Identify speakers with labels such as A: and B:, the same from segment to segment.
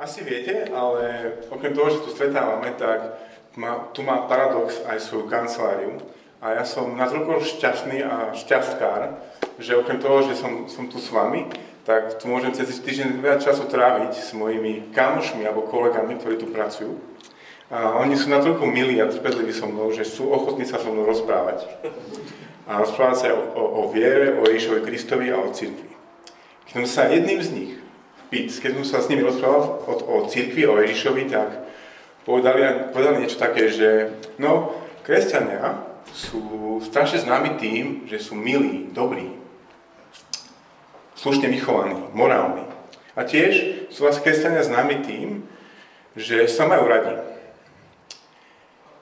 A: Asi viete, ale okrem toho, že tu stretávame, tak má, tu má Paradox aj svoju kanceláriu. A ja som natoľko šťastný a šťastkár, že okrem toho, že som, som tu s vami, tak tu môžem cez týždeň veľa času tráviť s mojimi kamošmi alebo kolegami, ktorí tu pracujú. A oni sú natoľko milí a trpezliví so mnou, že sú ochotní sa so mnou rozprávať. A rozprávať sa o, o, o viere, o Ježišovi Kristovi a o cirkvi. Keď som sa jedným z nich keď som sa s nimi rozprával o, o cirkvi, o Ježišovi, tak povedali, povedali niečo také, že no, kresťania sú strašne známi tým, že sú milí, dobrí, slušne vychovaní, morálni. A tiež sú vás kresťania známi tým, že sa majú radi.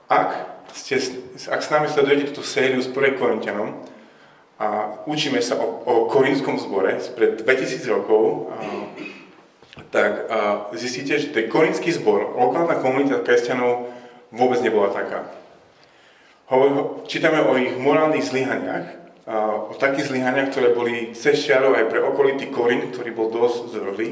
A: Ak, ste, ak s nami sledujete túto sériu s 1. Korintianom a učíme sa o, o korinskom zbore spred 2000 rokov, tak zistíte, že ten korinský zbor, lokálna komunita kresťanov vôbec nebola taká. Čítame o ich morálnych zlyhaniach, o takých zlyhaniach, ktoré boli cez čiarov aj pre okolitý Korin, ktorý bol dosť zvrhlý.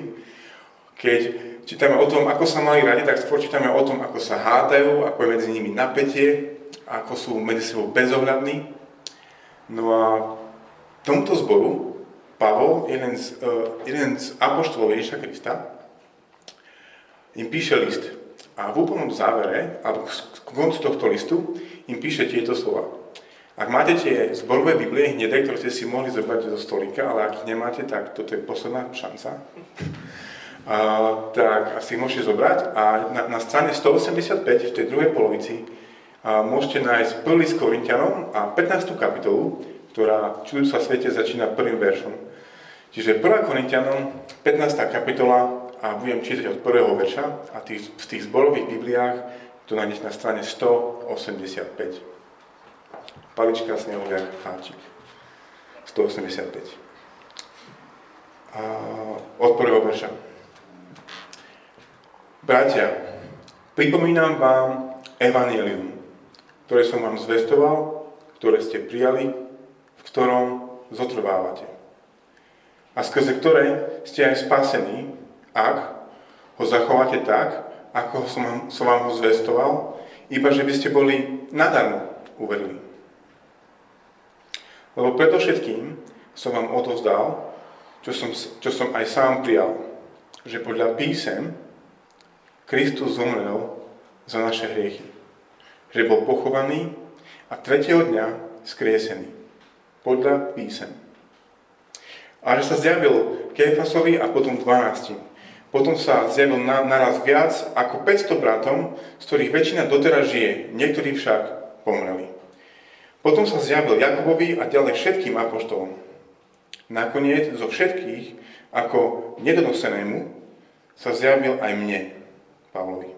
A: Keď čítame o tom, ako sa mali radi, tak skôr čítame o tom, ako sa hádajú, ako je medzi nimi napätie, ako sú medzi sebou bezohľadní. No a tomuto zboru Pavol, jeden z, uh, jeden z apoštolov Ježiša Krista, im píše list. A v úplnom závere, alebo k koncu tohto listu, im píše tieto slova. Ak máte tie zborové Biblie hnedé, ktoré ste si mohli zobrať zo stolika, ale ak ich nemáte, tak toto je posledná šanca. A, tak asi môžete zobrať. A na, na strane 185, v tej druhej polovici, a môžete nájsť prvý s Korintianom a 15. kapitolu, ktorá čudujú sa svete začína prvým veršom. Čiže 1. Korintianom, 15. kapitola a budem čítať od prvého verša a tých, v tých zborových Bibliách to nájdete na strane 185. Palička, snehuliak, háčik. 185. A od prvého verša. Bratia, pripomínam vám Evangelium, ktoré som vám zvestoval, ktoré ste prijali, v ktorom zotrvávate a skrze ktoré ste aj spasení, ak ho zachováte tak, ako som, som vám ho zvestoval, iba že by ste boli nadarmo uverili. Lebo predovšetkým som vám odovzdal, čo som, čo som aj sám prijal, že podľa písem Kristus zomrel za naše hriechy, že bol pochovaný a tretieho dňa skriesený. Podľa písem a že sa zjavil Kéfasovi a potom 12. Potom sa zjavil na, naraz viac ako 500 bratom, z ktorých väčšina doteraz žije, niektorí však pomreli. Potom sa zjavil Jakobovi a ďalej všetkým apoštolom. Nakoniec zo všetkých, ako nedonosenému, sa zjavil aj mne, Pavlovi.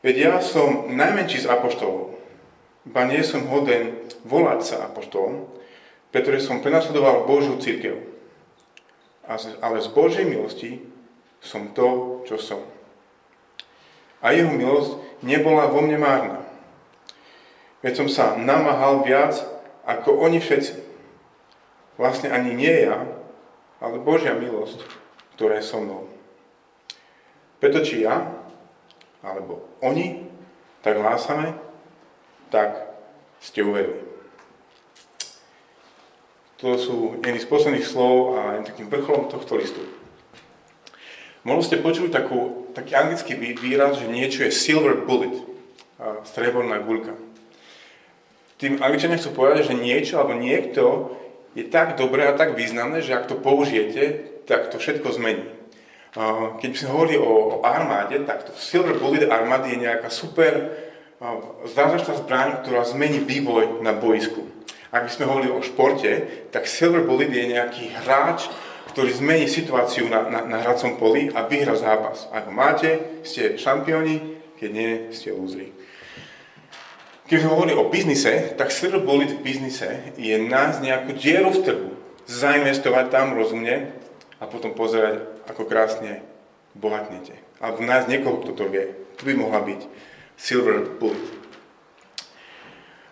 A: Veď ja som najmenší z apoštolov, ba nie som hoden volať sa apoštolom, pretože som prenasledoval Božiu církev ale z Božej milosti som to, čo som. A jeho milosť nebola vo mne márna. Veď som sa namáhal viac ako oni všetci. Vlastne ani nie ja, ale Božia milosť, ktorá je so mnou. Preto či ja, alebo oni, tak hlásame, tak ste uverili. To sú jedny z posledných slov a takým vrcholom tohto listu. Mohli ste počuť takú, taký anglický výraz, že niečo je silver bullet, streborná guľka. Tým angličania chcú povedať, že niečo alebo niekto je tak dobré a tak významné, že ak to použijete, tak to všetko zmení. Keď by sme hovorili o armáde, tak to silver bullet armády je nejaká super zázračná zbraň, ktorá zmení vývoj na boisku. Ak by sme hovorili o športe, tak silver bullet je nejaký hráč, ktorý zmení situáciu na, na, na hracom poli a vyhra zápas. Ak ho máte, ste šampióni, keď nie, ste lúzri. Keď sme hovorili o biznise, tak silver bullet v biznise je nájsť nejakú dieru v trhu, zainvestovať tam rozumne a potom pozerať, ako krásne bohatnete. Alebo nájsť niekoho, kto to vie. Tu by mohla byť silver bullet.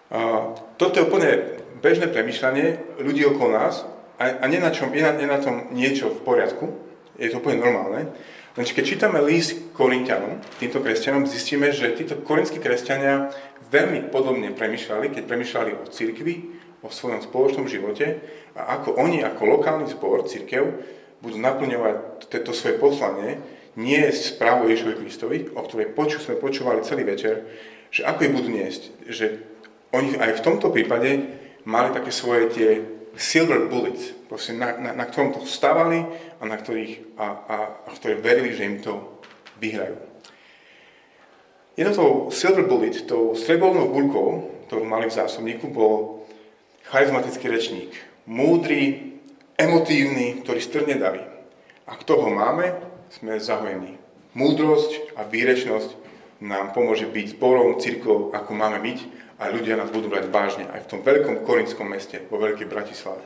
A: A toto je úplne bežné premyšľanie ľudí okolo nás a, a nie, na čom, nie, na, nie na tom niečo v poriadku, je to úplne normálne, Lenže keď čítame list Korintianom, týmto kresťanom, zistíme, že títo korinskí kresťania veľmi podobne premyšľali, keď premyšľali o cirkvi, o svojom spoločnom živote a ako oni ako lokálny zbor, cirkev, budú naplňovať toto svoje poslanie, nie je správu Ježovi Kristovi, o ktorej poču, sme počúvali celý večer, že ako ich budú niesť. Že oni aj v tomto prípade mali také svoje tie silver bullets, proste na, na, na ktorom to stávali a na ktorých, a, a, a ktoré verili, že im to vyhrajú. Jednou tou silver bullet, tou strebolnou guľkou, ktorú mali v zásobníku, bol charizmatický rečník. Múdry, emotívny, ktorý strne daví. A kto ho máme, sme zahojení. Múdrosť a výrečnosť nám pomôže byť zborom, církou, ako máme byť a ľudia nás budú brať vážne aj v tom veľkom korinskom meste, vo veľkej Bratislave.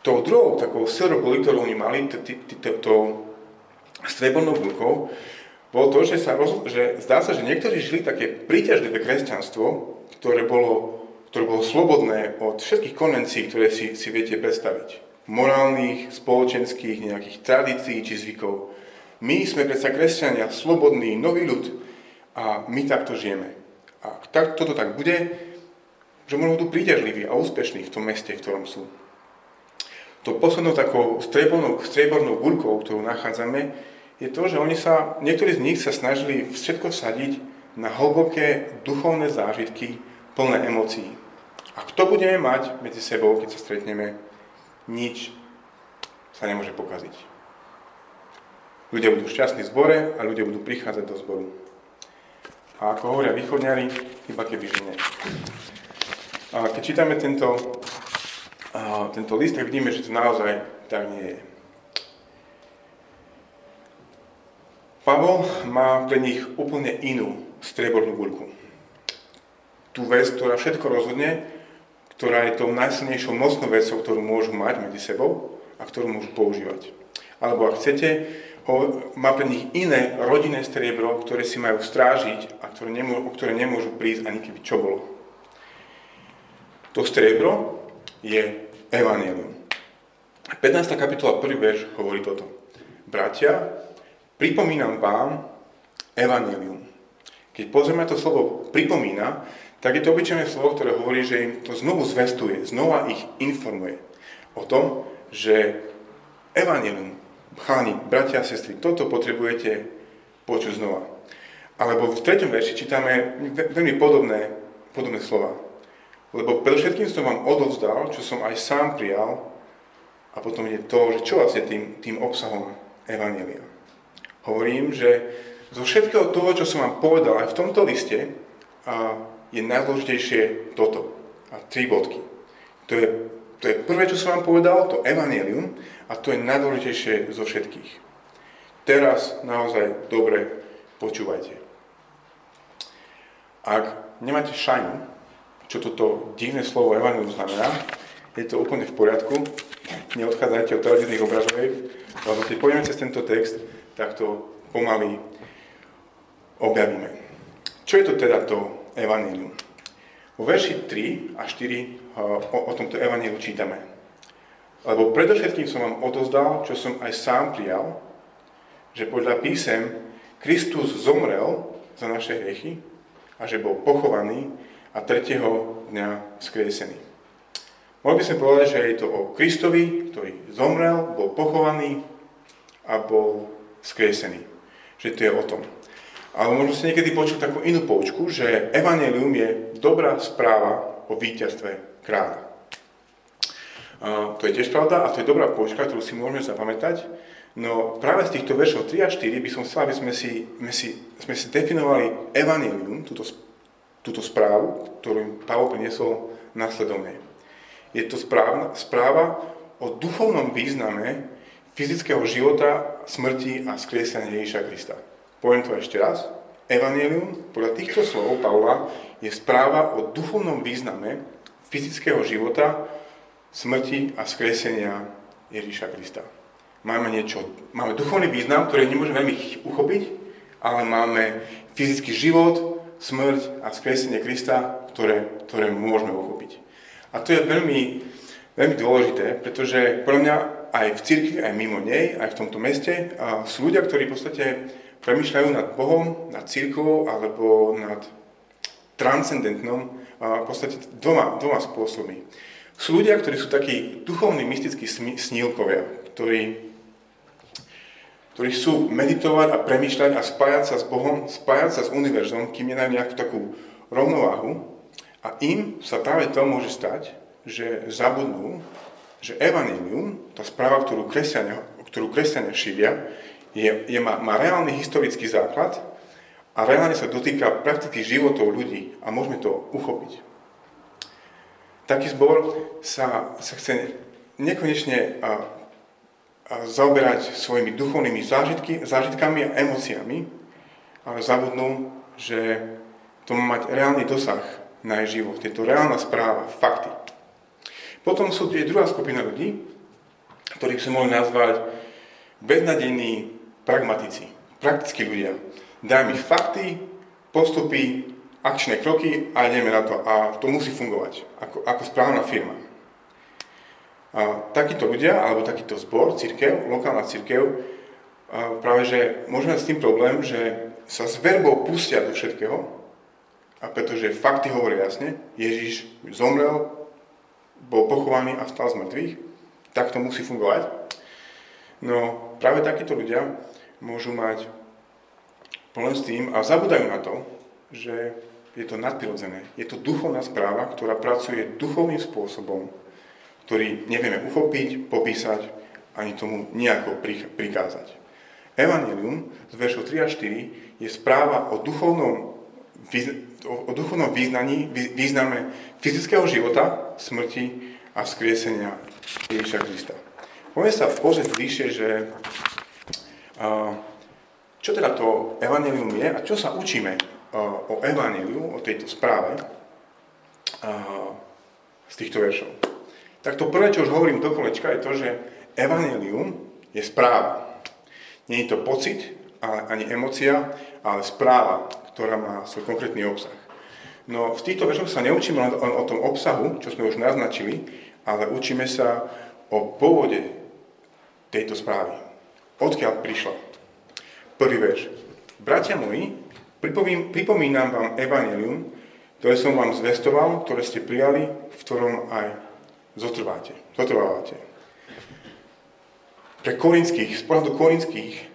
A: Tou druhou takou silver ktorú oni mali, tou strebornou bulkou, bolo to, že, sa roz, že zdá sa, že niektorí žili také príťažlivé kresťanstvo, ktoré bolo, ktoré bolo slobodné od všetkých konvencií, ktoré si, si viete predstaviť. Morálnych, spoločenských, nejakých tradícií či zvykov. My sme predsa kresťania, slobodný, nový ľud a my takto žijeme. A tak, toto tak bude, že možno budú príťažliví a úspešní v tom meste, v ktorom sú. To poslednou takou striebornou, striebornou guľkou, ktorú nachádzame, je to, že oni sa, niektorí z nich sa snažili všetko vsadiť na hlboké duchovné zážitky plné emócií. A kto budeme mať medzi sebou, keď sa stretneme, nič sa nemôže pokaziť. Ľudia budú šťastní v zbore a ľudia budú prichádzať do zboru. A ako hovoria východňari, iba keby žine. A keď čítame tento, a, tento list, tak vidíme, že to naozaj tak nie je. Pavol má pre nich úplne inú striebornú guľku. Tú vec, ktorá všetko rozhodne, ktorá je tou najsilnejšou mocnou vecou, ktorú môžu mať medzi sebou a ktorú môžu používať. Alebo ak chcete, má pre nich iné rodinné striebro, ktoré si majú strážiť a ktoré nemôžu, o ktoré nemôžu prísť ani keby čo bolo. To striebro je Evangelium. 15. kapitola 1. verš hovorí toto. Bratia, pripomínam vám Evangelium. Keď pozrieme to slovo pripomína, tak je to obyčajné slovo, ktoré hovorí, že im to znovu zvestuje, znova ich informuje o tom, že Evangelium Cháni, bratia a sestry, toto potrebujete počuť znova. Alebo v treťom verši čítame veľmi podobné, podobné slova. Lebo predovšetkým som vám odovzdal, čo som aj sám prijal, a potom je to, že čo vlastne tým, tým obsahom Evanielia. Hovorím, že zo všetkého toho, čo som vám povedal aj v tomto liste, a je najdôležitejšie toto. A tri bodky. To je, to je prvé, čo som vám povedal, to Evangelium. A to je najdôležitejšie zo všetkých. Teraz naozaj dobre počúvajte. Ak nemáte šajnu, čo toto divné slovo evangelium znamená, je to úplne v poriadku. Neodchádzajte od televíznych obrazoviek, lebo keď pôjdeme cez tento text, tak to pomaly objavíme. Čo je to teda to evanílium? Vo verši 3 a 4 o, o tomto evaníliu čítame. Lebo predovšetkým som vám odozdal, čo som aj sám prijal, že podľa písem Kristus zomrel za naše hriechy a že bol pochovaný a tretieho dňa skriesený. Mohli by sme povedať, že je to o Kristovi, ktorý zomrel, bol pochovaný a bol skriesený. Že to je o tom. Ale možno ste niekedy počuli takú inú poučku, že Evangelium je dobrá správa o víťazstve kráľa to je tiež pravda a to je dobrá poučka, ktorú si môžeme zapamätať. No práve z týchto veršov 3 a 4 by som chcel, aby sme si, sme si, sme si definovali evanelium, túto, túto správu, ktorú Pavol priniesol následovne. Je to správa, správa o duchovnom význame fyzického života, smrti a skriesenia Ježíša Krista. Poviem to ešte raz. Evangelium, podľa týchto slov Pavla, je správa o duchovnom význame fyzického života, smrti a skresenia Ježíša Krista. Máme niečo, máme duchovný význam, ktorý nemôžeme veľmi uchopiť, ale máme fyzický život, smrť a skresenie Krista, ktoré, ktoré môžeme uchopiť. A to je veľmi, veľmi dôležité, pretože podľa mňa aj v cirkvi, aj mimo nej, aj v tomto meste. Sú ľudia, ktorí v podstate premyšľajú nad Bohom, nad církvou alebo nad transcendentnom v podstate dvoma, dvoma spôsobmi. Sú ľudia, ktorí sú takí duchovní, mystickí snílkovia, ktorí ktorí chcú meditovať a premýšľať a spájať sa s Bohom, spájať sa s univerzom, kým nedajú nejakú takú rovnováhu. A im sa práve to môže stať, že zabudnú, že evanilium, tá správa, ktorú kresťania, ktorú kresťania šíria, je, je, má, má reálny historický základ a reálne sa dotýka prakticky životov ľudí a môžeme to uchopiť. Taký zbor sa, sa chce nekonečne zaoberať svojimi duchovnými zážitky, zážitkami a emóciami, ale zabudnú, že to má mať reálny dosah na jej život. Je to reálna správa, fakty. Potom sú tu druhá skupina ľudí, ktorých sa mohli nazvať beznadejní pragmatici, praktickí ľudia. Daj mi fakty, postupy, akčné kroky a ideme na to. A to musí fungovať ako, ako správna firma. A takíto ľudia, alebo takýto zbor, církev, lokálna církev, práve že môžeme s tým problém, že sa s verbou pustia do všetkého, a pretože fakty hovoria jasne, Ježiš zomrel, bol pochovaný a stal z mŕtvych, tak to musí fungovať. No práve takíto ľudia môžu mať problém s tým a zabudajú na to, že je to nadprirodzené. Je to duchovná správa, ktorá pracuje duchovným spôsobom, ktorý nevieme uchopiť, popísať, ani tomu nejako prikázať. Evangelium z veršov 3 a 4 je správa o duchovnom, o duchovnom význaní, význame fyzického života, smrti a skriesenia Ježiša Krista. Poďme sa pozrieť bližšie, že čo teda to Evangelium je a čo sa učíme o Evangeliu, o tejto správe z týchto veršov. Tak to prvé, čo už hovorím do kolečka, je to, že evanelium je správa. Nie je to pocit, ale ani emocia, ale správa, ktorá má svoj konkrétny obsah. No v týchto veršoch sa neučíme len o tom obsahu, čo sme už naznačili, ale učíme sa o pôvode tejto správy. Odkiaľ prišla? Prvý verš. Bratia moji, pripomínam vám evanelium, ktoré som vám zvestoval, ktoré ste prijali, v ktorom aj zotrváte, zotrvávate. Pre korinských, z pohľadu korinských,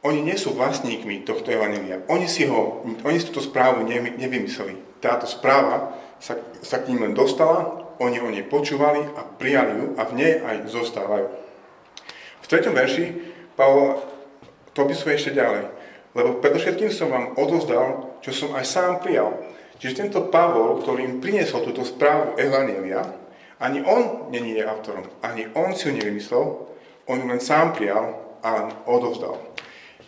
A: oni nie sú vlastníkmi tohto evanelia. Oni si, ho, oni si túto správu nevymysleli. Táto správa sa, sa k ním len dostala, oni o nej počúvali a prijali ju a v nej aj zostávajú. V treťom verši Pavol to opisuje ešte ďalej. Lebo predovšetkým som vám odozdal, čo som aj sám prijal. Čiže tento Pavol, ktorý im priniesol túto správu Evanielia, ani on není je autorom, ani on si ju nevymyslel, on ju len sám prijal a odovzdal.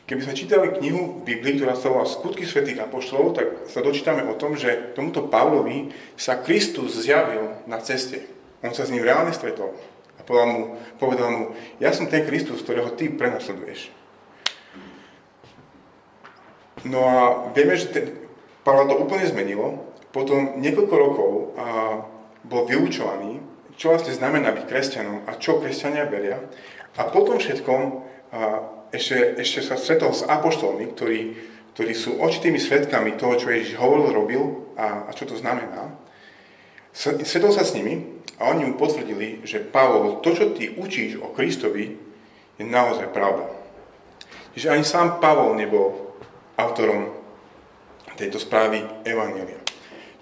A: Keby sme čítali knihu v Biblii, ktorá sa volá Skutky svätých apoštolov, tak sa dočítame o tom, že tomuto Pavlovi sa Kristus zjavil na ceste. On sa s ním reálne stretol a povedal mu, povedal mu ja som ten Kristus, ktorého ty prenasleduješ. No a vieme, že ten, Pavla to úplne zmenilo. Potom niekoľko rokov a bol vyučovaný, čo vlastne znamená byť kresťanom a čo kresťania beria. A potom všetkom a ešte, ešte sa stretol s apoštolmi, ktorí, ktorí sú očitými svetkami toho, čo Ježiš hovoril, robil a, a čo to znamená. Stretol sa s nimi a oni mu potvrdili, že Pavol, to, čo ty učíš o Kristovi, je naozaj pravda. Že ani sám Pavol nebol autorom tejto správy Evangelia.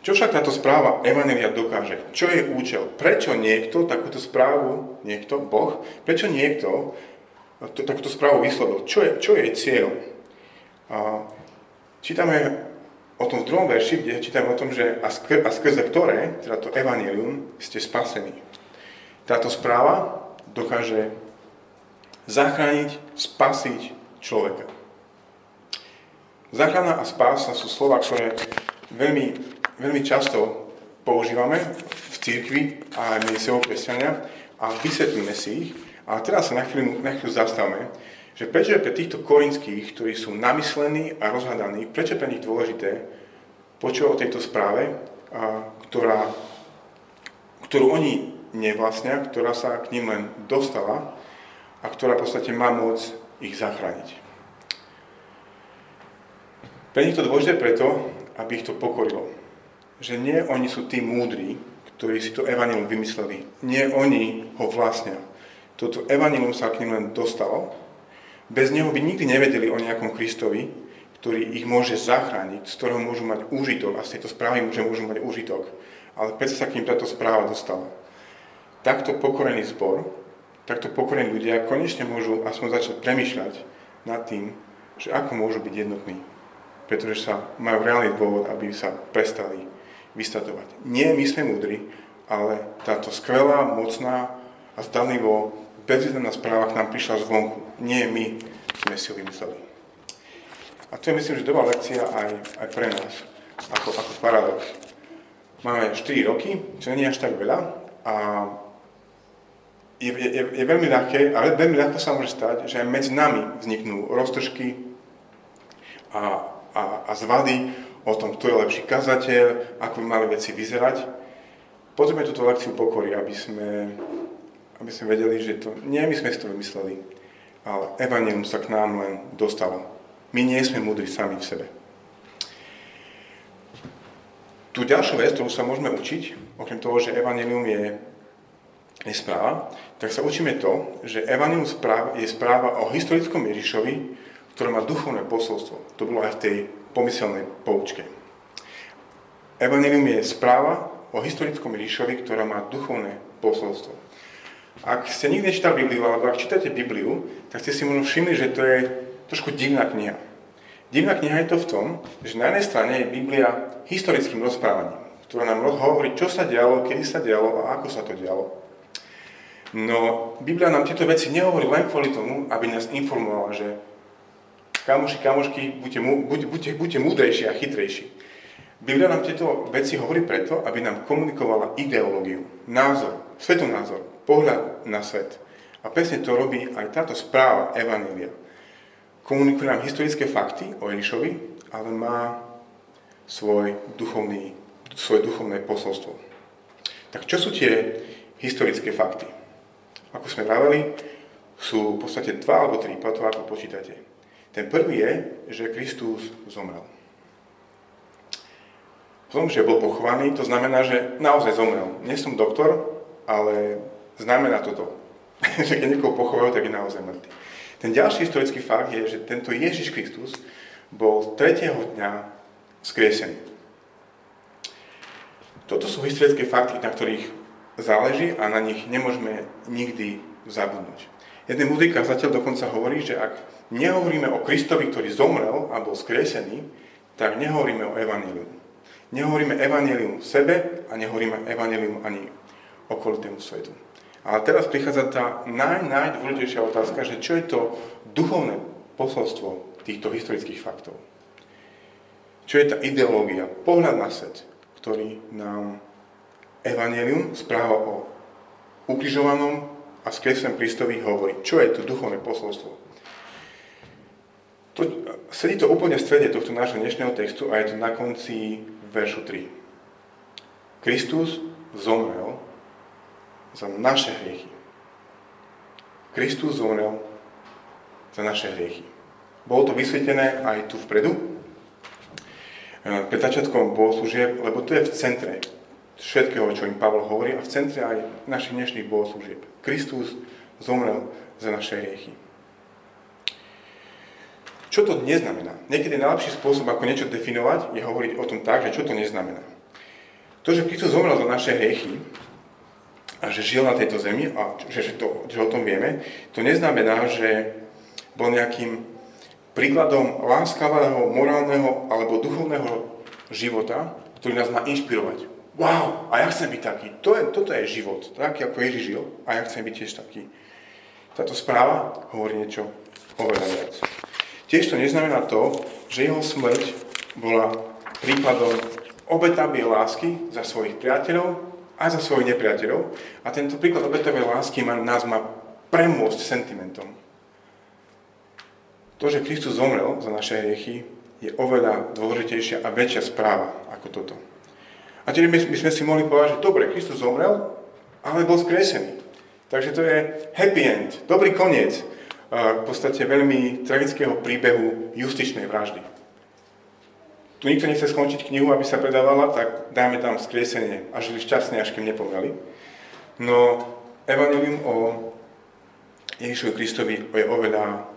A: Čo však táto správa Evangelia dokáže? Čo je účel? Prečo niekto takúto správu, niekto, Boh, prečo niekto to, takúto správu vyslovil? Čo je, čo je cieľ? A čítame o tom v druhom verši, kde čítame o tom, že a, skr- a skrze ktoré, teda to Evangelium, ste spasení. Táto správa dokáže zachrániť, spasiť človeka. Záchrana a spása sú slova, ktoré veľmi veľmi často používame v cirkvi a aj medzi sebou kresťania a vysvetlíme si ich. A teraz sa na chvíľu, na chvíľu zastavme, že prečo je pre týchto korinských, ktorí sú namyslení a rozhľadaní, prečo je pre nich dôležité počuť o tejto správe, a, ktorá, ktorú oni nevlastnia, ktorá sa k ním len dostala a ktorá v podstate má moc ich zachrániť. Pre nich to dôležité preto, aby ich to pokorilo. Že nie oni sú tí múdri, ktorí si to evanilum vymysleli. Nie oni ho vlastnia. Toto evanilum sa k ním len dostalo. Bez neho by nikdy nevedeli o nejakom Kristovi, ktorý ich môže zachrániť, z ktorého môžu mať úžitok a z tejto správy môže, môžu mať úžitok. Ale predsa sa k ním táto správa dostala. Takto pokorený zbor, takto pokorení ľudia konečne môžu aspoň začať premyšľať nad tým, že ako môžu byť jednotní pretože sa majú reálny dôvod, aby sa prestali vystatovať. Nie my sme múdri, ale táto skvelá, mocná a zdanlivo bezvýznamná správa k nám prišla zvonku. Nie my sme si ju vymysleli. A to je myslím, že dobrá lekcia aj, aj pre nás, ako, ako paradox. Máme 4 roky, čo nie je až tak veľa a je, je, je veľmi ľahké, ale veľmi ľahko sa môže stať, že medzi nami vzniknú roztržky a a, a zvady o tom, kto je lepší kazateľ, ako by mali veci vyzerať. Potrebujeme túto lekciu pokory, aby sme, aby sme vedeli, že to nie my sme si to vymysleli, ale Evangelium sa k nám len dostalo. My nie sme múdri sami v sebe. Tu ďalšiu vec, ktorú sa môžeme učiť, okrem toho, že Evangelium je, je správa, tak sa učíme to, že Evangelium je správa o historickom Ježišovi, ktoré má duchovné posolstvo. To bolo aj v tej pomyselnej poučke. Evangelium je správa o historickom Ríšovi, ktorá má duchovné posolstvo. Ak ste nikdy nečítali Bibliu, alebo ak čítate Bibliu, tak ste si možno všimli, že to je trošku divná kniha. Divná kniha je to v tom, že na jednej strane je Biblia historickým rozprávaním, ktorá nám hovorí, čo sa dialo, kedy sa dialo a ako sa to dialo. No, Biblia nám tieto veci nehovorí len kvôli tomu, aby nás informovala, že Kamoši, kamošky, buďte, buď, buďte, buďte múdrejší a chytrejší. Biblia nám tieto veci hovorí preto, aby nám komunikovala ideológiu, názor, svetonázor, pohľad na svet. A presne to robí aj táto správa Evanília. Komunikuje nám historické fakty o Ježišovi, ale má svoj duchovný, svoje duchovné posolstvo. Tak čo sú tie historické fakty? Ako sme vraveli, sú v podstate dva alebo tri, potom ako počítate. Ten prvý je, že Kristus zomrel. V tom, že bol pochovaný, to znamená, že naozaj zomrel. Nie som doktor, ale znamená toto. že keď niekoho pochovajú, tak je naozaj mŕtvy. Ten ďalší historický fakt je, že tento Ježiš Kristus bol tretieho dňa skriesený. Toto sú historické fakty, na ktorých záleží a na nich nemôžeme nikdy zabudnúť. Jeden múdry kazateľ dokonca hovorí, že ak nehovoríme o Kristovi, ktorý zomrel a bol skresený, tak nehovoríme o Evangelium. Nehovoríme Evangelium sebe a nehovoríme Evangelium ani okolitému svetu. Ale teraz prichádza tá naj, najdôležitejšia otázka, že čo je to duchovné posolstvo týchto historických faktov. Čo je tá ideológia, pohľad na svet, ktorý nám Evangelium správa o ukrižovanom, a s Kristom Kristovi hovorí, čo je to duchovné posolstvo. To, sedí to úplne v strede tohto nášho dnešného textu a je to na konci veršu 3. Kristus zomrel za naše hriechy. Kristus zomrel za naše hriechy. Bolo to vysvetené aj tu vpredu, eh, pred začiatkom bohoslúžieb, lebo to je v centre všetkého, čo im Pavol hovorí a v centre aj našich dnešných bohoslúžieb. Kristus zomrel za naše hriechy. Čo to neznamená? Niekedy najlepší spôsob, ako niečo definovať, je hovoriť o tom tak, že čo to neznamená. To, že Kristus zomrel za naše hriechy a že žil na tejto zemi a že, že, to, že o tom vieme, to neznamená, že bol nejakým príkladom láskavého, morálneho alebo duchovného života, ktorý nás má inšpirovať wow, a ja chcem byť taký. To je, toto je život, taký ako Ježiš žil a ja chcem byť tiež taký. Táto správa hovorí niečo oveľa viac. Tiež to neznamená to, že jeho smrť bola príkladom obetavej lásky za svojich priateľov a za svojich nepriateľov. A tento príklad obetavej lásky má, nás má premôcť sentimentom. To, že Kristus zomrel za naše hriechy, je oveľa dôležitejšia a väčšia správa ako toto. A tedy by sme si mohli povedať, že dobre, Kristus zomrel ale bol skresený. Takže to je happy end, dobrý koniec v podstate veľmi tragického príbehu justičnej vraždy. Tu nikto nechce skončiť knihu, aby sa predávala, tak dáme tam skriesenie a žili šťastne, až kým nepomreli. No, Evangelium o Ježišovi Kristovi je oveľa,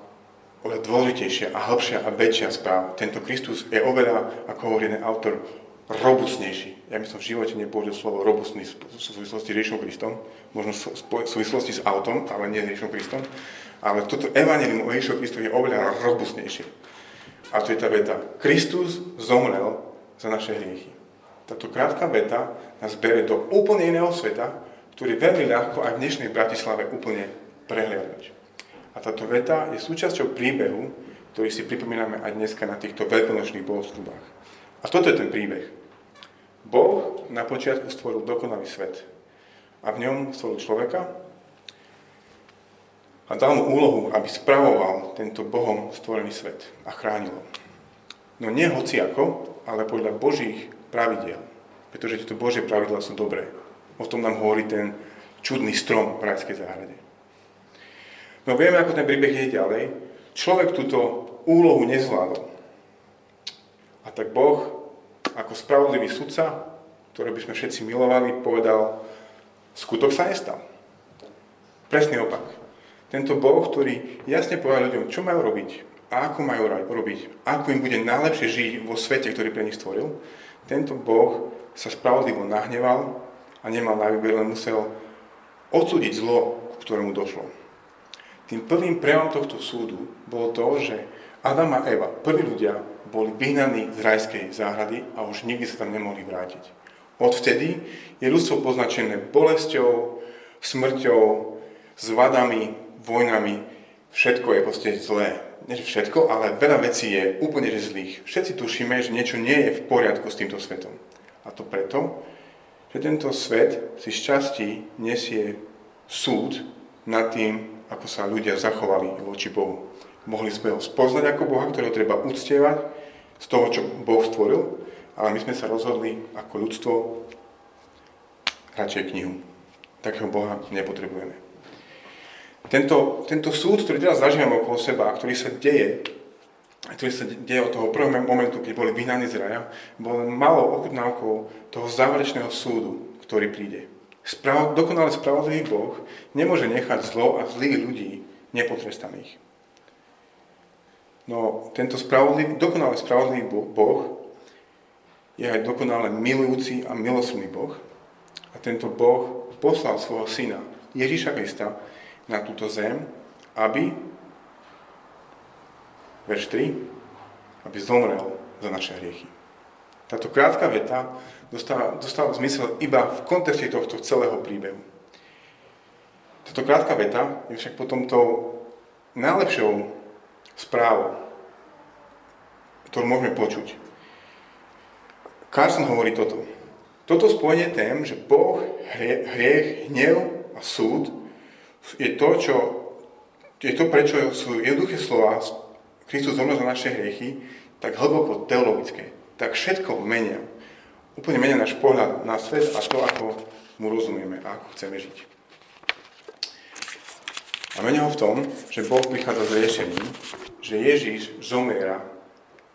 A: oveľa dôležitejšia a hĺbšia a väčšia správa. Tento Kristus je oveľa, ako hovorí jeden autor, robustnejší. Ja by som v živote nepoužil slovo robustný v súvislosti s Ježišom Kristom, možno v súvislosti s autom, ale nie s Ježišom Kristom. Ale toto evanelium o Ježišovi Kristovi je oveľa robustnejšie. A to je tá veta. Kristus zomrel za naše hriechy. Táto krátka veta nás bere do úplne iného sveta, ktorý veľmi ľahko aj v dnešnej Bratislave úplne prehliadnúť. A táto veta je súčasťou príbehu, ktorý si pripomíname aj dneska na týchto veľkonočných bohoslúbách. A toto je ten príbeh. Boh na počiatku stvoril dokonalý svet. A v ňom stvoril človeka a dal mu úlohu, aby spravoval tento Bohom stvorený svet a chránil ho. No nie hoci ako, ale podľa Božích pravidiel. Pretože tieto Božie pravidla sú dobré. O tom nám hovorí ten čudný strom v rajskej záhrade. No vieme, ako ten príbeh je ďalej. Človek túto úlohu nezvládol. Tak Boh, ako spravodlivý sudca, ktorý by sme všetci milovali, povedal, skutok sa nestal. Presný opak. Tento Boh, ktorý jasne povedal ľuďom, čo majú robiť a ako majú robiť, ako im bude najlepšie žiť vo svete, ktorý pre nich stvoril, tento Boh sa spravodlivo nahneval a nemal na výber, len musel odsúdiť zlo, k ktorému došlo. Tým prvým prejavom tohto súdu bolo to, že Adam a Eva, prví ľudia, boli vyhnaní z rajskej záhrady a už nikdy sa tam nemohli vrátiť. Odvtedy je ľudstvo poznačené bolesťou, smrťou, zvadami, vojnami. Všetko je proste zlé. Nie všetko, ale veľa vecí je úplne že zlých. Všetci tušíme, že niečo nie je v poriadku s týmto svetom. A to preto, že tento svet si šťastí nesie súd nad tým, ako sa ľudia zachovali voči Bohu. Mohli sme ho spoznať ako Boha, ktorého treba uctievať, z toho, čo Boh stvoril, ale my sme sa rozhodli ako ľudstvo radšej knihu. Takého Boha nepotrebujeme. Tento, tento súd, ktorý teraz zažívame okolo seba a ktorý sa deje, ktorý sa deje od toho prvého momentu, keď boli vyhnaní z raja, bol malou ochutnávkou toho záverečného súdu, ktorý príde. Sprav, dokonale spravodlivý Boh nemôže nechať zlo a zlých ľudí nepotrestaných. No tento spravodlivý, dokonale spravodlivý Boh je aj dokonale milujúci a milosrdný Boh. A tento Boh poslal svojho syna Ježíša Krista na túto zem, aby, verš 3, aby zomrel za naše hriechy. Táto krátka veta dostáva, dostáva zmysel iba v kontexte tohto celého príbehu. Táto krátka veta je však potom tou najlepšou správu, ktorú môžeme počuť. Carson hovorí toto. Toto spojenie tém, že Boh, hriech, hnev a súd je to, čo, je to, prečo sú jednoduché slova Kristus zomrel za naše hriechy, tak hlboko teologické. Tak všetko menia. Úplne menia náš pohľad na svet a to, ako mu rozumieme a ako chceme žiť. A menia ho v tom, že Boh prichádza s riešením, že Ježíš zomiera,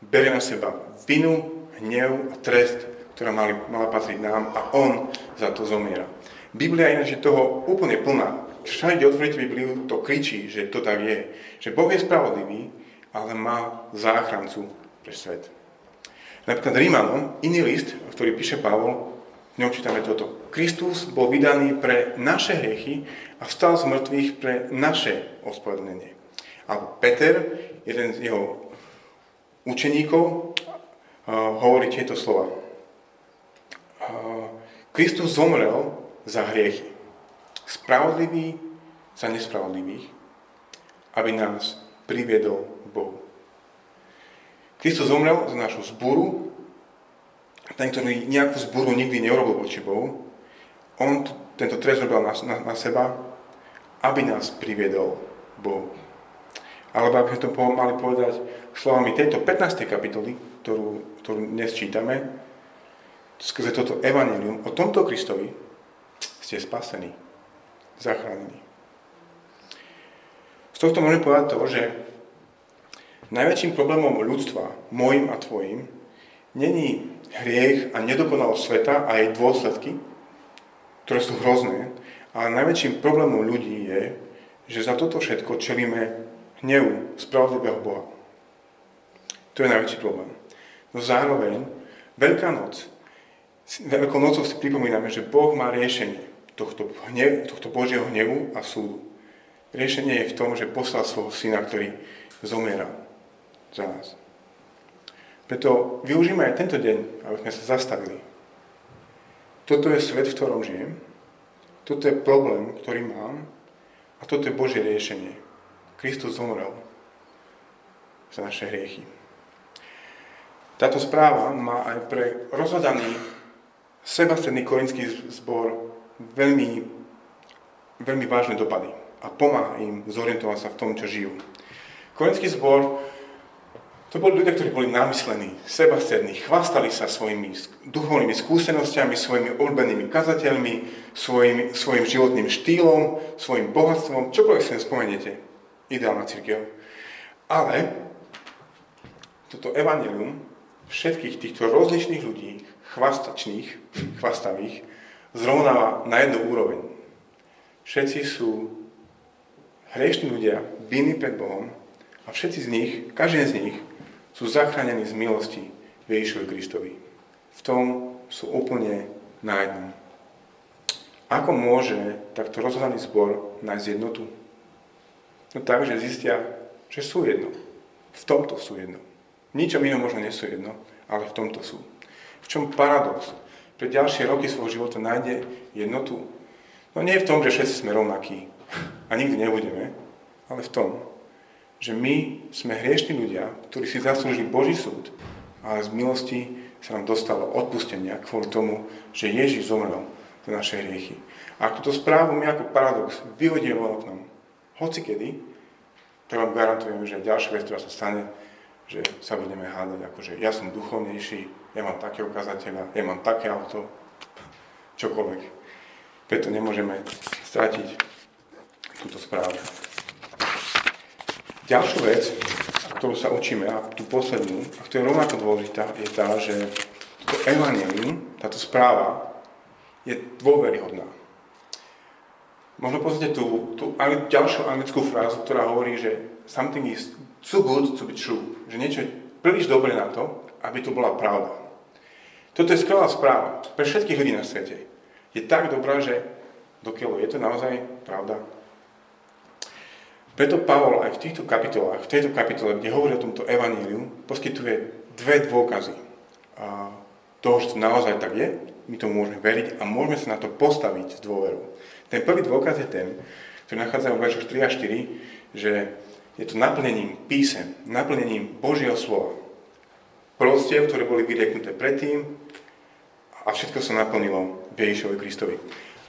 A: berie na seba vinu, hnev a trest, ktorá mali, mala patriť nám a On za to zomiera. Biblia ináč je toho úplne plná. Všade, otvoríte Bibliu, to kričí, že to tak je. Že Boh je spravodlivý, ale má záchrancu pre svet. Napríklad Rímanom, iný list, ktorý píše Pavol, v ňom čítame toto. Kristus bol vydaný pre naše hriechy a vstal z mŕtvych pre naše ospravedlnenie. A Peter, jeden z jeho učeníkov, hovorí tieto slova. Kristus zomrel za hriechy. Spravodlivý za nespravodlivých, aby nás priviedol k Bohu. Kristus zomrel za našu zburu, ten, ktorý nejakú zburu nikdy neurobil voči Bohu, on tento trest robil na, na, na seba, aby nás priviedol Bohu. Alebo aby sme to mali povedať slovami tejto 15. kapitoly, ktorú, ktorú dnes čítame, skrze toto evanelium o tomto Kristovi, ste spasení, zachránení. Z tohto môžem povedať to, že najväčším problémom ľudstva, môjim a tvojim, není hriech a nedokonalosť sveta a jej dôsledky, ktoré sú hrozné, ale najväčším problémom ľudí je, že za toto všetko čelíme hnevu spravodlivého Boha. To je najväčší problém. No zároveň Veľká noc. Veľkou nocou si pripomíname, že Boh má riešenie tohto, hnev, tohto Božieho hnevu a súdu. Riešenie je v tom, že poslal svojho syna, ktorý zomiera za nás. Preto využíme aj tento deň, aby sme sa zastavili. Toto je svet, v ktorom žijem. Toto je problém, ktorý mám. A toto je Božie riešenie. Kristus zomrel za naše hriechy. Táto správa má aj pre rozhľadaný sebastredný korinský zbor veľmi, veľmi vážne dopady a pomáha im zorientovať sa v tom, čo žijú. Korinský zbor to boli ľudia, ktorí boli namyslení, sebastrední, chvastali sa svojimi duchovnými skúsenostiami, svojimi obľúbenými kazateľmi, svojim, svojim životným štýlom, svojim bohatstvom, čokoľvek si spomeniete. Ideálna církev. Ale toto evanelium všetkých týchto rozličných ľudí, chvastačných, chvastavých, zrovnáva na jednu úroveň. Všetci sú hriešní ľudia, vinní pred Bohom a všetci z nich, každý z nich, sú zachránení z milosti Ježišovi Kristovi. V tom sú úplne na jednom. Ako môže takto rozhľadný zbor nájsť jednotu? No tak, že zistia, že sú jedno. V tomto sú jedno. Ničom inom možno nie sú jedno, ale v tomto sú. V čom paradox? Pre ďalšie roky svojho života nájde jednotu. No nie v tom, že všetci sme rovnakí a nikdy nebudeme, ale v tom, že my sme hriešni ľudia, ktorí si zaslúžili Boží súd, ale z milosti sa nám dostalo odpustenia kvôli tomu, že Ježiš zomrel za naše hriechy. A túto správu my ako paradox vyhodíme von oknom, hoci kedy, tak vám garantujem, že ďalšia vec, ktorá sa stane, že sa budeme hádať, akože ja som duchovnejší, ja mám také ukazateľa, ja mám také auto, čokoľvek. Preto nemôžeme stratiť túto správu. Ďalšiu vec, ktorú sa učíme, a tú poslednú, a ktorá je rovnako dôležitá, je tá, že toto evangelium, táto správa, je dôveryhodná. Možno pozrite tú, tú ďalšiu anglickú frázu, ktorá hovorí, že something is too good to be true. Že niečo je príliš dobre na to, aby to bola pravda. Toto je skvelá správa pre všetkých ľudí na svete. Je tak dobrá, že dokiaľ je to naozaj pravda. Preto Pavol aj v týchto kapitolách, v tejto kapitole, kde hovorí o tomto evaníliu, poskytuje dve dôkazy toho, že to naozaj tak je, my to môžeme veriť a môžeme sa na to postaviť s dôverou. Ten prvý dôkaz je ten, ktorý nachádza v veršoch 3 a 4, že je to naplnením písem, naplnením Božieho slova. Prostiev, ktoré boli vyrieknuté predtým a všetko sa naplnilo v Ježišovi Kristovi.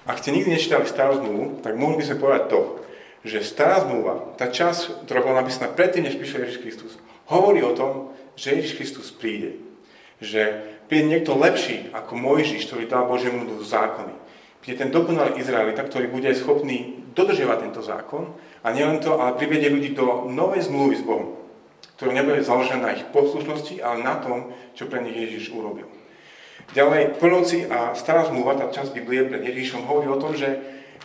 A: Ak ste nikdy nečítali starú zmluvu, tak mohli by sme povedať to, že stará zmluva, tá časť, ktorá bola napísaná predtým, než prišiel Ježiš Kristus, hovorí o tom, že Ježiš Kristus príde. Že príde niekto lepší ako Mojžiš, ktorý dal Božiemu ľudu zákony. Príde ten dokonalý Izraelita, ktorý bude schopný dodržiavať tento zákon a nielen to, ale privedie ľudí do novej zmluvy s Bohom, ktorá nebude založená na ich poslušnosti, ale na tom, čo pre nich Ježiš urobil. Ďalej, plnoci a stará zmluva, tá časť Biblie pred Ježišom hovorí o tom, že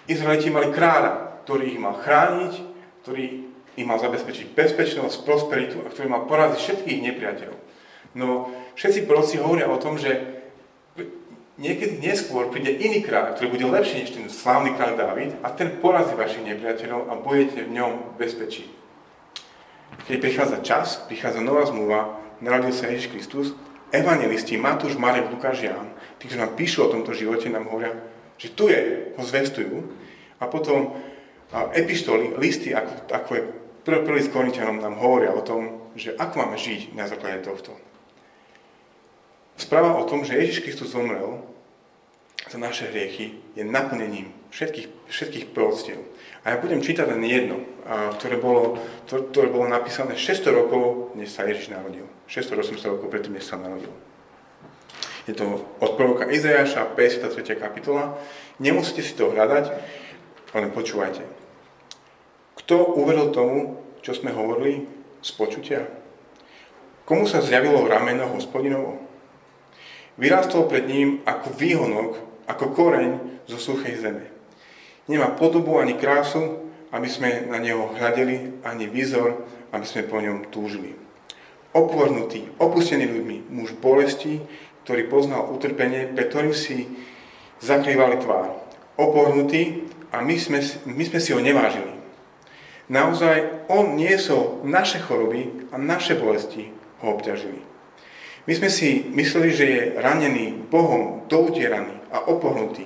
A: Izraeliti mali kráľa, ktorý ich mal chrániť, ktorý im mal zabezpečiť bezpečnosť, prosperitu a ktorý mal poraziť všetkých nepriateľov. No, všetci proroci hovoria o tom, že niekedy neskôr príde iný kráľ, ktorý bude lepší než ten slávny kráľ David a ten porazí vašich nepriateľov a budete v ňom bezpečí. Keď prichádza čas, prichádza nová zmluva, narodil sa Ježiš Kristus, evangelisti Matúš, Marek, Lukáš, Ján, tí, ktorí nám píšu o tomto živote, nám hovoria, že tu je, ho zvestujú a potom epištoly, listy, ako, ako je prvý s Korintianom, nám hovoria o tom, že ako máme žiť na základe tohto. Správa o tom, že Ježiš Kristus zomrel za naše hriechy, je naplnením všetkých, všetkých proroctiev. A ja budem čítať len jedno, ktoré bolo, ktoré bolo napísané 600 rokov, než sa Ježiš narodil. 600-800 rokov predtým, než sa narodil. Je to od proroka Izajaša, 53. kapitola. Nemusíte si to hľadať, ale počúvajte. Kto uveril tomu, čo sme hovorili z počutia? Komu sa zjavilo rameno hospodinovo? Vyrástol pred ním ako výhonok, ako koreň zo suchej zeme. Nemá podobu ani krásu, aby sme na neho hľadeli, ani výzor, aby sme po ňom túžili. Opovrnutý, opustený ľuďmi, muž bolesti, ktorý poznal utrpenie, pre ktorým si zakrývali tvár. Opovrnutý a my sme, my sme si ho nevážili. Naozaj on niesol naše choroby a naše bolesti ho obťažili. My sme si mysleli, že je ranený Bohom, doutieraný a opohnutý.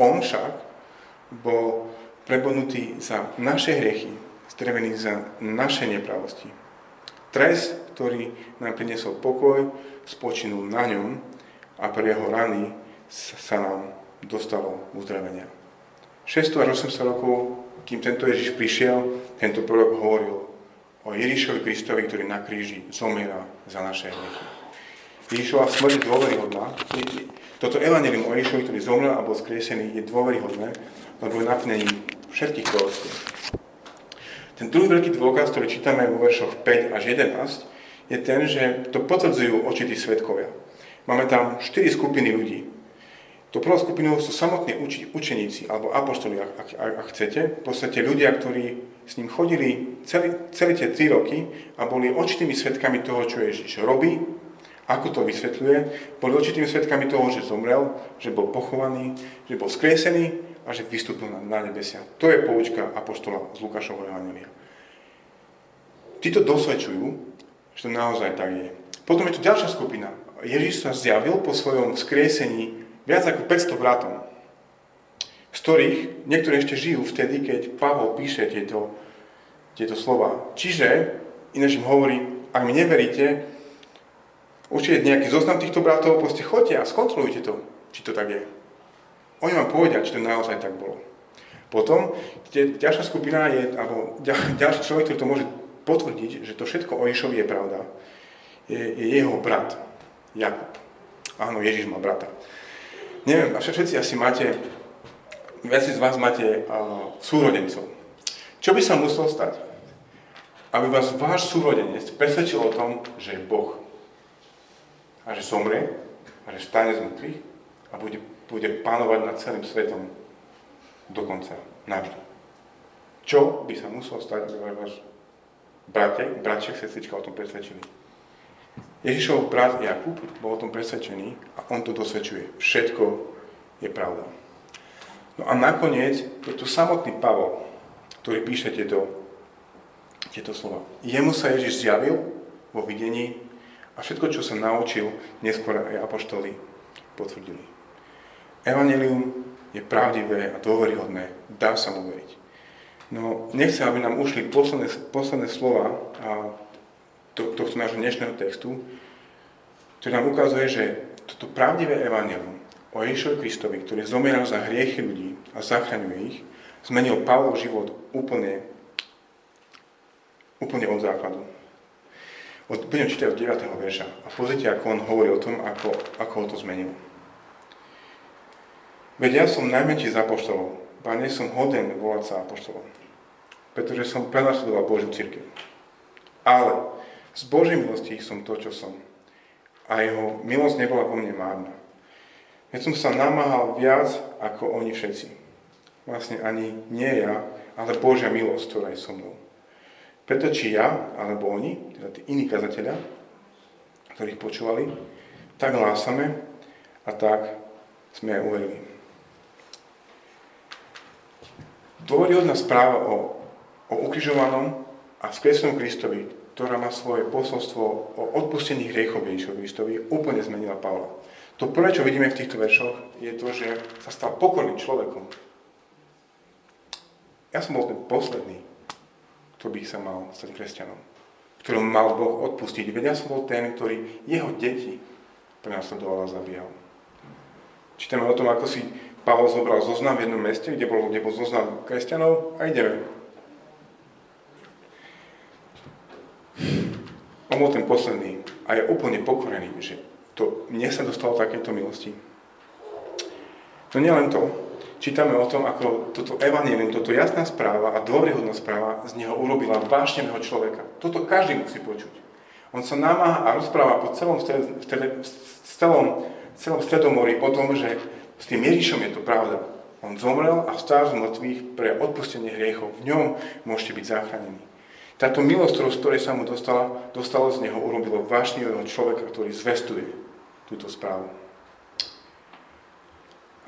A: On však bol prebodnutý za naše hriechy, strevený za naše nepravosti. Trest, ktorý nám priniesol pokoj, spočinul na ňom a pre jeho rany sa nám dostalo uzdravenia. 600 až 800 rokov, kým tento Ježiš prišiel, tento prorok hovoril o Ježišovi Kristovi, ktorý na kríži zomiera za naše hriechy. Ježišova smrť je dôveryhodná. Toto evanelium o Ježišovi, ktorý zomrel a bol skriesený, je dôveryhodné, lebo je naplnením všetkých proroctiev. Ten druhý veľký dôkaz, ktorý čítame vo veršoch 5 až 11, je ten, že to potvrdzujú očití svetkovia. Máme tam 4 skupiny ľudí. To prvou skupinou sú samotní uči, učeníci, alebo apoštoli, ak, ak, ak chcete. V podstate ľudia, ktorí s ním chodili celý, celé tie 3 roky a boli očitými svetkami toho, čo Ježiš robí, ako to vysvetľuje. Boli očitými svetkami toho, že zomrel, že bol pochovaný, že bol skresený a že vystúpil na, na nebesia. To je poučka apoštola z Lukášovho Evangelia. Títo dosvedčujú, že to naozaj tak je. Potom je tu ďalšia skupina. Ježiš sa zjavil po svojom vzkriesení viac ako 500 bratom, z ktorých niektorí ešte žijú vtedy, keď Pavol píše tieto, tieto slova. Čiže, ináč im hovorí, ak mi neveríte, určite nejaký zoznam týchto bratov, proste choďte a skontrolujte to, či to tak je. Oni vám povedia, či to naozaj tak bolo. Potom, ďalšia skupina je, alebo ďalší človek, ktorý to môže potvrdiť, že to všetko o Ježišovi je pravda, je, je jeho brat, Jakub. Áno, Ježiš má brata. Neviem, a všetci asi máte, viac z vás máte uh, súrodencov. Čo by sa muselo stať? Aby vás váš súrodenec presvedčil o tom, že je Boh. A že zomrie, a že stane z mŕtvych a bude bude pánovať nad celým svetom dokonca, navždy. Čo by sa muselo stať, aby vás bratek, bratček, sestrička o tom presvedčili? Ježišov brat Jakub bol o tom presvedčený a on to dosvedčuje. Všetko je pravda. No a nakoniec je tu samotný Pavol, ktorý píše tieto, tieto slova. Jemu sa Ježiš zjavil vo videní a všetko, čo sa naučil, neskôr aj apoštoli potvrdili. Evanelium je pravdivé a dôveryhodné, dá sa mu veriť. No, nechcem, aby nám ušli posledné, posledné slova a to, tohto nášho dnešného textu, ktorý nám ukazuje, že toto pravdivé evanelium o Ježišovi Kristovi, ktorý zomieral za hriechy ľudí a zachraňuje ich, zmenil Pavlov život úplne, úplne od základu. Od, budem čítať od 9. verša a pozrite, ako on hovorí o tom, ako, ako ho to zmenilo. Veď ja som najmenší z apoštolov, a nie som hoden volať sa apoštolom, pretože som prenasledoval Božiu církev. Ale z Božej milosti som to, čo som. A jeho milosť nebola po mne márna. Veď som sa namáhal viac ako oni všetci. Vlastne ani nie ja, ale Božia milosť, ktorá je so mnou. Preto či ja, alebo oni, teda tí iní kazatelia, ktorých počúvali, tak hlásame a tak sme aj uverili. Dôveryhodná správa o, o ukrižovanom a vzkriesenom Kristovi, ktorá má svoje posolstvo o odpustení hriechov Ježišovi Kristovi, úplne zmenila Pavla. To prvé, čo vidíme v týchto veršoch, je to, že sa stal pokorným človekom. Ja som bol ten posledný, kto by sa mal stať kresťanom, ktorom mal Boh odpustiť. Veď ja som bol ten, ktorý jeho deti prenasledoval a zabíjal. Čítame o tom, ako si Pavol zobral zoznam v jednom meste, kde bol, kde bol zoznam kresťanov a ideme. On bol ten posledný a je úplne pokorený, že to mne sa dostalo takéto milosti. No nielen to, čítame o tom, ako toto evanelium, toto jasná správa a dôveryhodná správa z neho urobila vášnevého človeka. Toto každý musí počuť. On sa namáha a rozpráva po celom, stred, v celom, celom stredomorí o tom, že s tým Ježišom je to pravda. On zomrel a vstal z mŕtvych pre odpustenie hriechov. V ňom môžete byť zachránení. Táto milosť, z ktorej sa mu dostala, dostalo z neho, urobilo vášnivého človeka, ktorý zvestuje túto správu.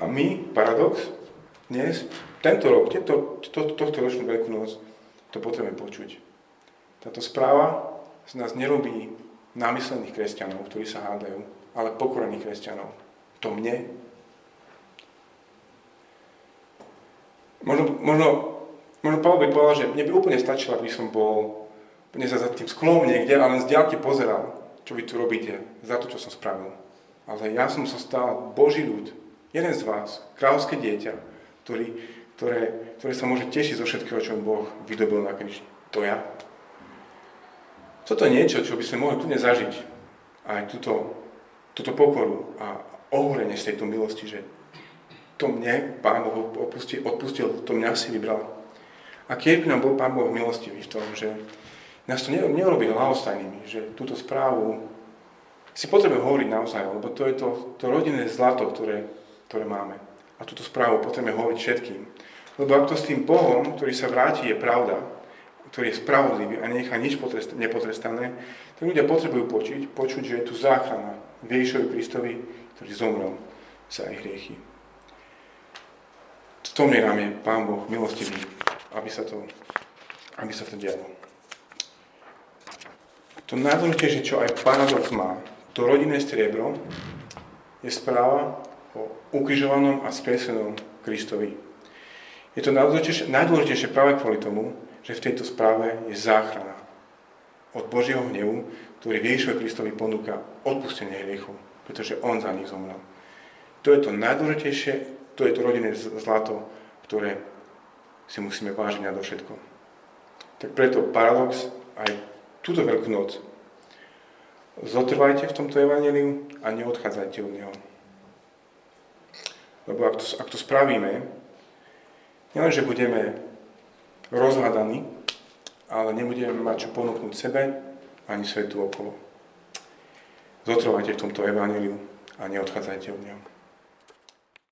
A: A my, paradox, dnes, tento rok, to, to, tohto ročnú Veľkú noc, to potrebujeme počuť. Táto správa z nás nerobí námyslených kresťanov, ktorí sa hádajú, ale pokorených kresťanov. To mne Možno, možno, možno Pavel by povedal, že mne by úplne stačilo, aby som bol úplne za tým sklom niekde a len z diaľky pozeral, čo vy tu robíte za to, čo som spravil. Ale ja som sa stal Boží ľud, jeden z vás, kráľovské dieťa, ktorý, ktoré, ktoré sa môže tešiť zo všetkého, čo Boh vydobil na kríži. To ja. Toto je niečo, čo by sme mohli kľudne zažiť. Aj túto, túto pokoru a ohúrenie z tejto milosti, že to mne Pán Boh odpustil, odpustil, to mňa si vybral. A keď by nám bol Pán Boh milostivý v tom, že nás to nerobí lahostajnými, že túto správu si potrebujeme hovoriť naozaj, lebo to je to, to rodinné zlato, ktoré, ktoré máme. A túto správu potrebujeme hovoriť všetkým. Lebo ak to s tým Bohom, ktorý sa vráti, je pravda, ktorý je spravodlivý a nechá nič nepotrestané, tak ľudia potrebujú počuť, počuť, že je tu záchrana Ježišovi Kristovi, ktorý zomrel za ich hriechy. V tom nám je Pán Boh milostivý, aby sa to, aby sa to dialo. To najdôležitejšie, čo aj paradox má, to rodinné striebro, je správa o ukrižovanom a skresenom Kristovi. Je to najdôležitejšie, najdôležitejšie práve kvôli tomu, že v tejto správe je záchrana od Božieho hnevu, ktorý Ježišovi Kristovi ponúka odpustenie hriechov, pretože On za nich zomrel. To je to najdôležitejšie to je to rodinné zlato, ktoré si musíme vážiť na všetko. Tak preto paradox aj túto veľkú noc. Zotrvajte v tomto evaneliu a neodchádzajte od neho. Lebo ak to, ak to spravíme, nielenže budeme rozhľadaní, ale nebudeme mať čo ponúknuť sebe ani svetu okolo. Zotrvajte v tomto evaneliu a neodchádzajte od neho.